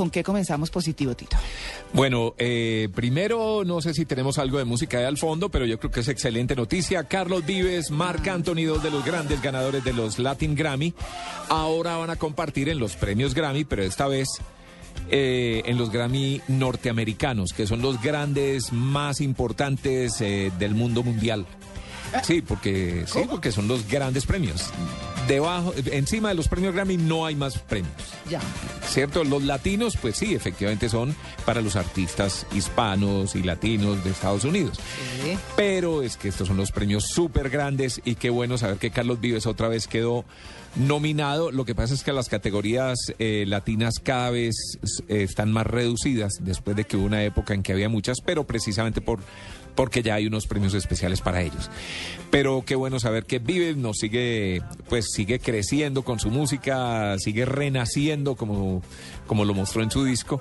¿Con qué comenzamos positivo, Tito? Bueno, eh, primero no sé si tenemos algo de música ahí al fondo, pero yo creo que es excelente noticia. Carlos Vives, Marc Anthony, dos de los grandes ganadores de los Latin Grammy, ahora van a compartir en los premios Grammy, pero esta vez eh, en los Grammy norteamericanos, que son los grandes más importantes eh, del mundo mundial. Sí, porque sí, porque son los grandes premios. Debajo, encima de los premios Grammy no hay más premios. Ya. ¿Cierto? Los latinos, pues sí, efectivamente son para los artistas hispanos y latinos de Estados Unidos. Sí. Pero es que estos son los premios súper grandes y qué bueno saber que Carlos Vives otra vez quedó nominado. Lo que pasa es que las categorías eh, latinas cada vez eh, están más reducidas después de que hubo una época en que había muchas, pero precisamente por porque ya hay unos premios especiales para ellos. Pero qué bueno saber que Vives nos sigue, pues sigue creciendo con su música, sigue renaciendo como, como lo mostró en su disco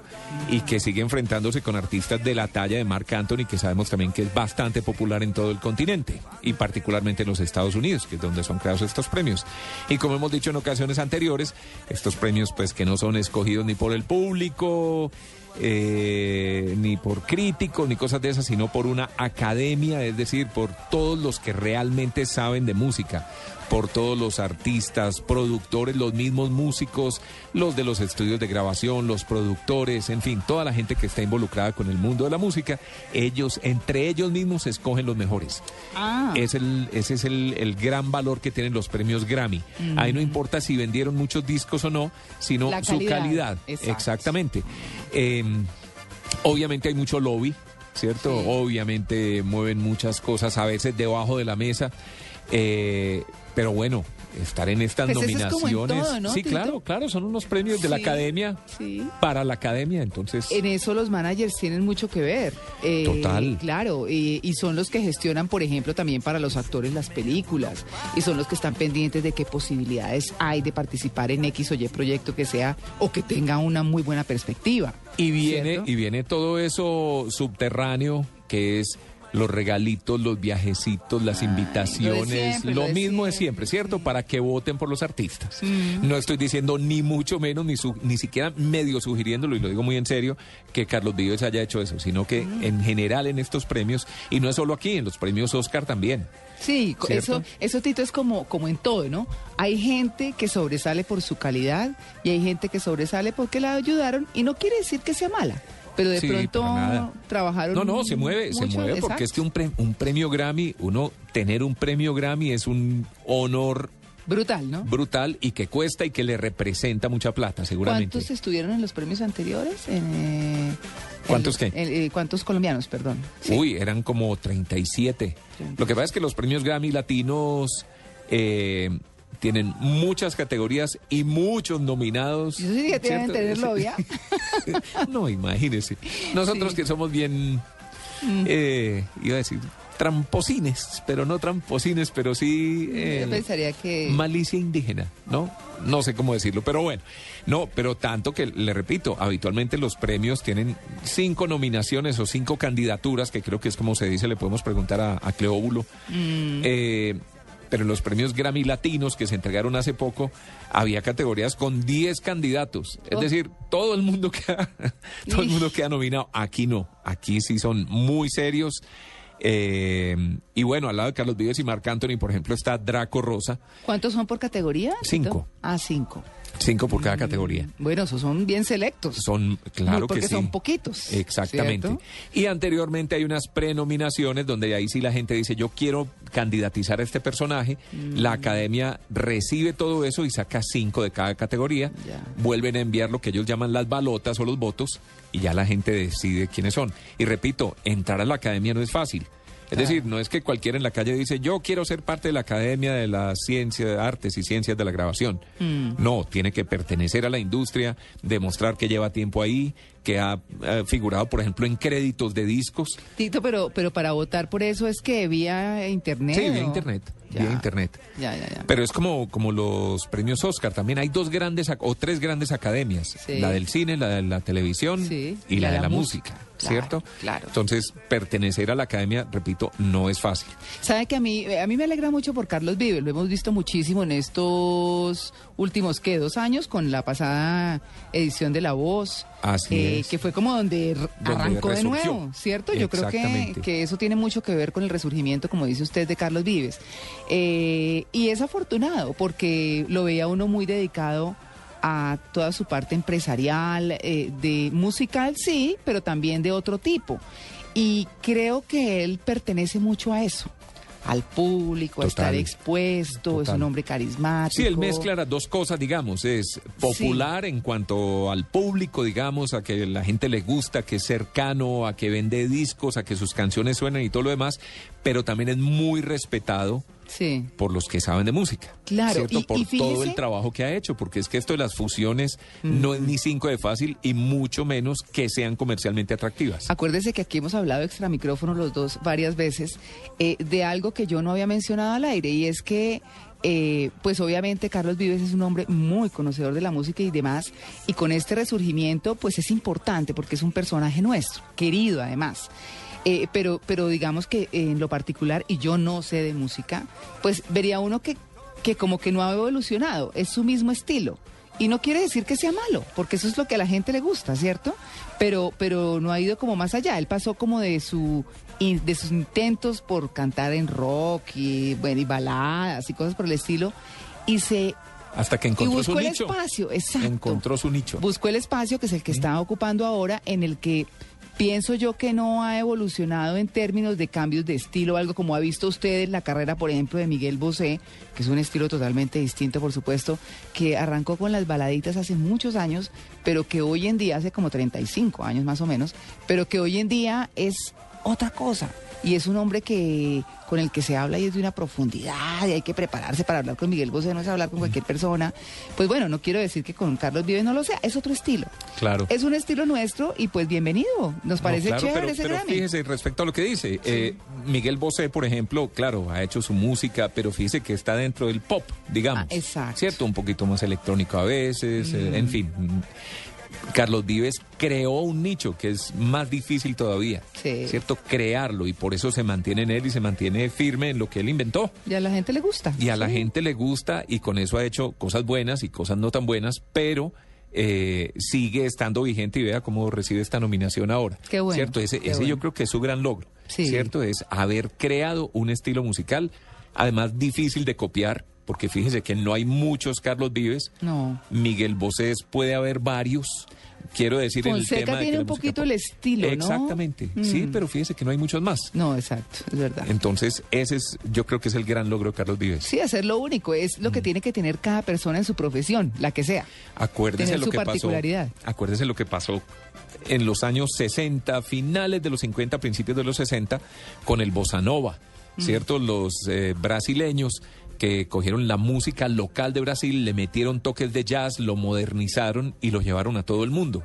y que sigue enfrentándose con artistas de la talla de Marc Anthony, que sabemos también que es bastante popular en todo el continente y particularmente en los Estados Unidos, que es donde son creados estos premios. Y como hemos dicho en ocasiones anteriores, estos premios pues que no son escogidos ni por el público, eh, ni por críticos ni cosas de esas, sino por una academia, es decir, por todos los que realmente saben de música, por todos los artistas, productores, los mismos músicos, los de los estudios de grabación, los productores, en fin, toda la gente que está involucrada con el mundo de la música, ellos, entre ellos mismos, escogen los mejores. Ah. Es el, ese es el, el gran valor que tienen los premios Grammy. Ahí no importa si vendieron muchos discos o no, sino su calidad. calidad. Exacto. Exactamente. Eh, obviamente hay mucho lobby, ¿cierto? Sí. Obviamente mueven muchas cosas a veces debajo de la mesa. Eh, pero bueno, estar en estas Pues es nominaciones. todo, ¿no, sí, Tito? claro, claro, son unos premios de la academia sí. para la academia, entonces. En eso los managers tienen mucho que ver. Eh, Total. Claro, eh, y son los que gestionan, por ejemplo, también para los actores las películas. Y son los que están pendientes de qué posibilidades hay de participar en X o Y proyecto que sea o que tenga una muy buena perspectiva. Y viene, ¿Cierto? y viene todo eso subterráneo que es los regalitos, los viajecitos, las Ay, invitaciones, lo de siempre, lo lo de mismo de siempre, ¿cierto? Para que voten por los artistas. Mm. No estoy diciendo ni mucho menos, ni, su- ni siquiera medio sugiriéndolo, y lo digo muy en serio, que Carlos Vives haya hecho eso, sino que Mm. en general en estos premios, y no es solo aquí, en los premios Oscar también. Sí, eso, eso Tito es como, como en todo, ¿no? Hay gente que sobresale por su calidad y hay gente que sobresale porque la ayudaron y no quiere decir que sea mala, pero de Sí, pronto trabajaron. No, no, se mueve, se mueve porque es que un, pre- un premio Grammy, uno tener un premio Grammy es un honor Brutal, ¿no? brutal y que cuesta y que le representa mucha plata, seguramente. ¿Cuántos estuvieron en los premios anteriores? En, eh, ¿Cuántos qué? eh, ¿Cuántos colombianos, perdón? Sí. Uy, eran como 37. Lo que pasa es que los premios Grammy latinos eh, tienen muchas categorías y muchos nominados. Yo sí que ¿cierto? tener novia. no, imagínese. Nosotros Sí. que somos bien, eh, iba a decir, tramposines, pero no tramposines, pero sí... eh, Yo pensaría que... Malicia indígena, ¿no? No sé cómo decirlo, pero bueno. No, pero tanto que, le repito, habitualmente los premios tienen cinco nominaciones o cinco candidaturas, que creo que es como se dice, le podemos preguntar a, a Cleóbulo. Eh, pero en los premios Grammy Latinos que se entregaron hace poco, había categorías con 10 candidatos. Es Oh. decir, todo el mundo queda, todo el mundo queda nominado. Aquí no, aquí sí son muy serios. Eh, y bueno, al lado de Carlos Vives y Marc Anthony, por ejemplo, está Draco Rosa, ¿Cuántos son por categoría? Cinco. Ah, cinco. Cinco por cada categoría. Bueno, esos son bien selectos. Son, claro porque que sí. son poquitos. Exactamente. ¿cierto? Y anteriormente hay unas prenominaciones donde ahí sí la gente dice, yo quiero candidatizar a este personaje. Mm. La academia recibe todo eso y saca cinco de cada categoría. Ya. Vuelven a enviar lo que ellos llaman las balotas o los votos y ya la gente decide quiénes son. Y repito, entrar a la academia no es fácil. Es decir, no es que cualquiera en la calle dice, yo quiero ser parte de la Academia de las Ciencias, Artes y Ciencias de la Grabación. Mm. No, tiene que pertenecer a la industria, demostrar que lleva tiempo ahí, que ha eh, figurado, por ejemplo, en créditos de discos. Tito, pero, pero para votar por eso es que vía internet. Sí, vía ¿o? internet, Ya. vía internet. Ya, ya, ya. Pero es como, como los premios Oscar. También hay dos grandes o tres grandes academias. Sí. La del cine, la de la televisión Sí, y la, de la música. ¿Cierto? claro. Entonces, pertenecer a la academia, repito, no es fácil. Sabe que a mí, a mí me alegra mucho por Carlos Vives, lo hemos visto muchísimo en estos últimos, ¿qué? Dos años con la pasada edición de La Voz. Así eh, Que fue como donde, arrancó de nuevo, ¿cierto? Yo creo que, que eso tiene mucho que ver con el resurgimiento, como dice usted, de Carlos Vives. Eh, y es afortunado porque lo veía uno muy dedicado a toda su parte empresarial, eh, de musical sí, pero también de otro tipo. Y creo que él pertenece mucho a eso, al público, a estar Total. expuesto, es un hombre carismático. Sí, él mezcla las dos cosas, digamos, es popular en cuanto al público, digamos, a que la gente le gusta, que es cercano, a que vende discos, a que sus canciones suenan y todo lo demás, pero también es muy respetado Sí. por los que saben de música. Claro, ¿cierto? y- por y todo el trabajo que ha hecho, porque es que esto de las fusiones no es ni cinco de fácil y mucho menos que sean comercialmente atractivas. Acuérdese que aquí hemos hablado extra micrófono los dos varias veces eh, de algo que yo no había mencionado al aire y es que eh, pues obviamente Carlos Vives es un hombre muy conocedor de la música y demás y con este resurgimiento pues es importante porque es un personaje nuestro, querido además. Eh, pero, pero digamos que en lo particular, y yo no sé de música, pues vería uno que, que como que no ha evolucionado, es su mismo estilo. Y no quiere decir que sea malo, porque eso es lo que a la gente le gusta, ¿cierto? Pero, pero no ha ido como más allá. Él pasó como de su de sus intentos por cantar en rock y bueno y baladas y cosas por el estilo y se Hasta que y encontró buscó su el nicho. espacio, exacto. Encontró su nicho. Buscó el espacio que es el que está ocupando ahora, en el que pienso yo que no ha evolucionado en términos de cambios de estilo, algo como ha visto usted en la carrera, por ejemplo, de Miguel Bosé, que es un estilo totalmente distinto, por supuesto, que arrancó con las baladitas hace muchos años, pero que hoy en día, hace como 35 años más o menos, pero que hoy en día es otra cosa. Y es un hombre que con el que se habla y es de una profundidad y hay que prepararse para hablar con Miguel Bosé, no es hablar con cualquier persona. Pues bueno, no quiero decir que con Carlos Vives no lo sea, es otro estilo. Claro. Es un estilo nuestro y pues bienvenido. Nos No, parece claro, chévere pero, ese pero Grammy. fíjese respecto a lo que dice, eh, Miguel Bosé, por ejemplo, claro, ha hecho su música, pero fíjese que está dentro del pop, digamos. Ah, exacto. ¿Cierto? Un poquito más electrónico a veces, eh, en fin. Carlos Vives creó un nicho que es más difícil todavía, Sí. ¿cierto? Crearlo y por eso se mantiene en él y se mantiene firme en lo que él inventó. Y a la gente le gusta. Y a la gente le gusta y con eso ha hecho cosas buenas y cosas no tan buenas, pero eh, sigue estando vigente y vea cómo recibe esta nominación ahora. Qué bueno, ¿Cierto? Ese, qué ese yo creo que es su gran logro. Sí. ¿Cierto? Es haber creado un estilo musical, además difícil de copiar, porque fíjese que no hay muchos Carlos Vives. No. Miguel Bosé puede haber varios. Quiero decir en el Fonseca tema de que tiene un poquito el estilo, ¿no? Exactamente. Sí, Mm. pero fíjese que no hay muchos más. No, exacto, es verdad. Entonces, ese es, yo creo que es el gran logro de Carlos Vives. Sí, hacer lo único, es lo Mm. que tiene que tener cada persona en su profesión, la que sea. Acuérdese Tener lo su que pasó. particularidad. Acuérdese lo que pasó en los años 60, finales de los 50, principios de los 60, con el bossa nova, Mm. ¿cierto? Los eh, brasileños que cogieron la música local de Brasil, le metieron toques de jazz, lo modernizaron y lo llevaron a todo el mundo.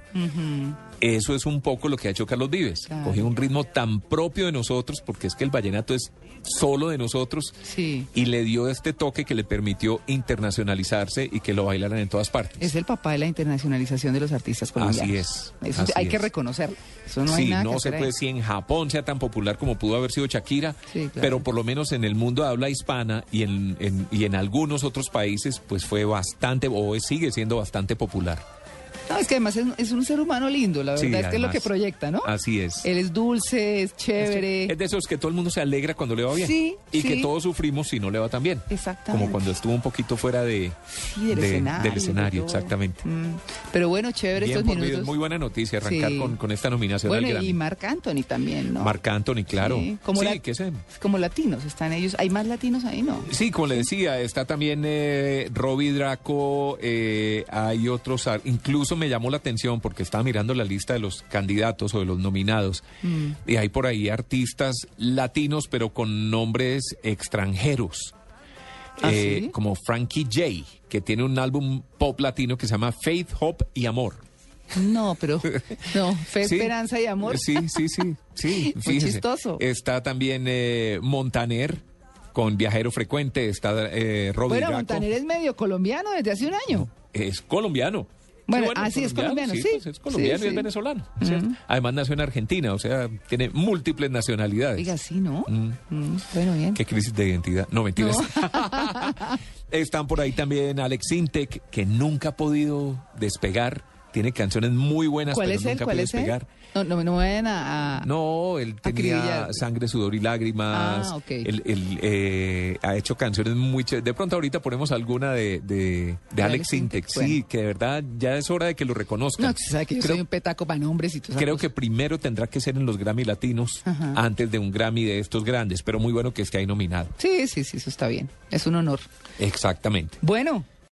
Eso es un poco lo que ha hecho Carlos Vives. Claro. Cogió un ritmo tan propio de nosotros, porque es que el vallenato es solo de nosotros, Sí. y le dio este toque que le permitió internacionalizarse y que lo bailaran en todas partes. Es el papá de la internacionalización de los artistas colombianos. Así es, Eso así hay que reconocerlo. Eso no hay sí, nada no que se puede si en Japón sea tan popular como pudo haber sido Shakira, Sí, claro. pero por lo menos en el mundo de habla hispana y en, en- y en algunos otros países, pues fue bastante, o sigue siendo bastante popular. No, es que además es, es un ser humano lindo, la verdad Sí, es que es lo que proyecta, ¿no? Así es. Él es dulce, es chévere. Es de esos que todo el mundo se alegra cuando le va bien. Sí, y que todos sufrimos si no le va tan bien. Exactamente. Como cuando estuvo un poquito fuera de, Sí, del de- escenario. del de escenario, exactamente. Mm, Pero bueno, chévere Bien estos minutos. muy buena noticia arrancar con, con esta nominación Bueno, Grammy. y Marc Anthony también, ¿no? Marc Anthony, claro. Sí, como sí, la- que se- Como latinos están ellos. ¿Hay más latinos ahí, no? Sí, como le decía, está también eh, Robbie Draco, eh, hay otros, ar- incluso me llamó la atención porque estaba mirando la lista de los candidatos o de los nominados Mm. y hay por ahí artistas latinos pero con nombres extranjeros. ¿Ah, Eh, sí? Como Frankie J, que tiene un álbum pop latino que se llama Faith, Hope y Amor. No, pero no, fe, Sí. esperanza y amor. Sí, sí, sí, sí. Muy chistoso. Está también eh, Montaner con Viajero Frecuente, está eh, Robbie Bueno. Montaner es medio colombiano desde hace un año. Es colombiano. Bueno, ah, sí, es colombiano, sí. pues es colombiano Sí, y es venezolano. Además nació en Argentina, o sea, tiene múltiples nacionalidades. Oiga, sí, ¿no? Mm. Mm, bueno, bien. Qué crisis de identidad. No, mentiras. Están por ahí también Alex Intec, que nunca ha podido despegar. Tiene canciones muy buenas, ¿Cuál pero es él? nunca ha ¿Cuál podido es él? No, no, no me vayan a... a- No, él tenía sangre, sudor y lágrimas. Ah, ok. Él, él, eh, ha hecho canciones muy chéveres. De pronto ahorita ponemos alguna de, de, de ¿De Alex. Intec? Sí, Bueno. que de verdad ya es hora de que lo reconozcan. No, que yo creo, soy un petaco para nombres y todo creo que primero tendrá que ser en los Grammy Latinos Ajá. antes de un Grammy de estos grandes, pero muy bueno que esté ahí nominado. Sí, sí, sí, eso está bien. Es un honor. Exactamente. Bueno,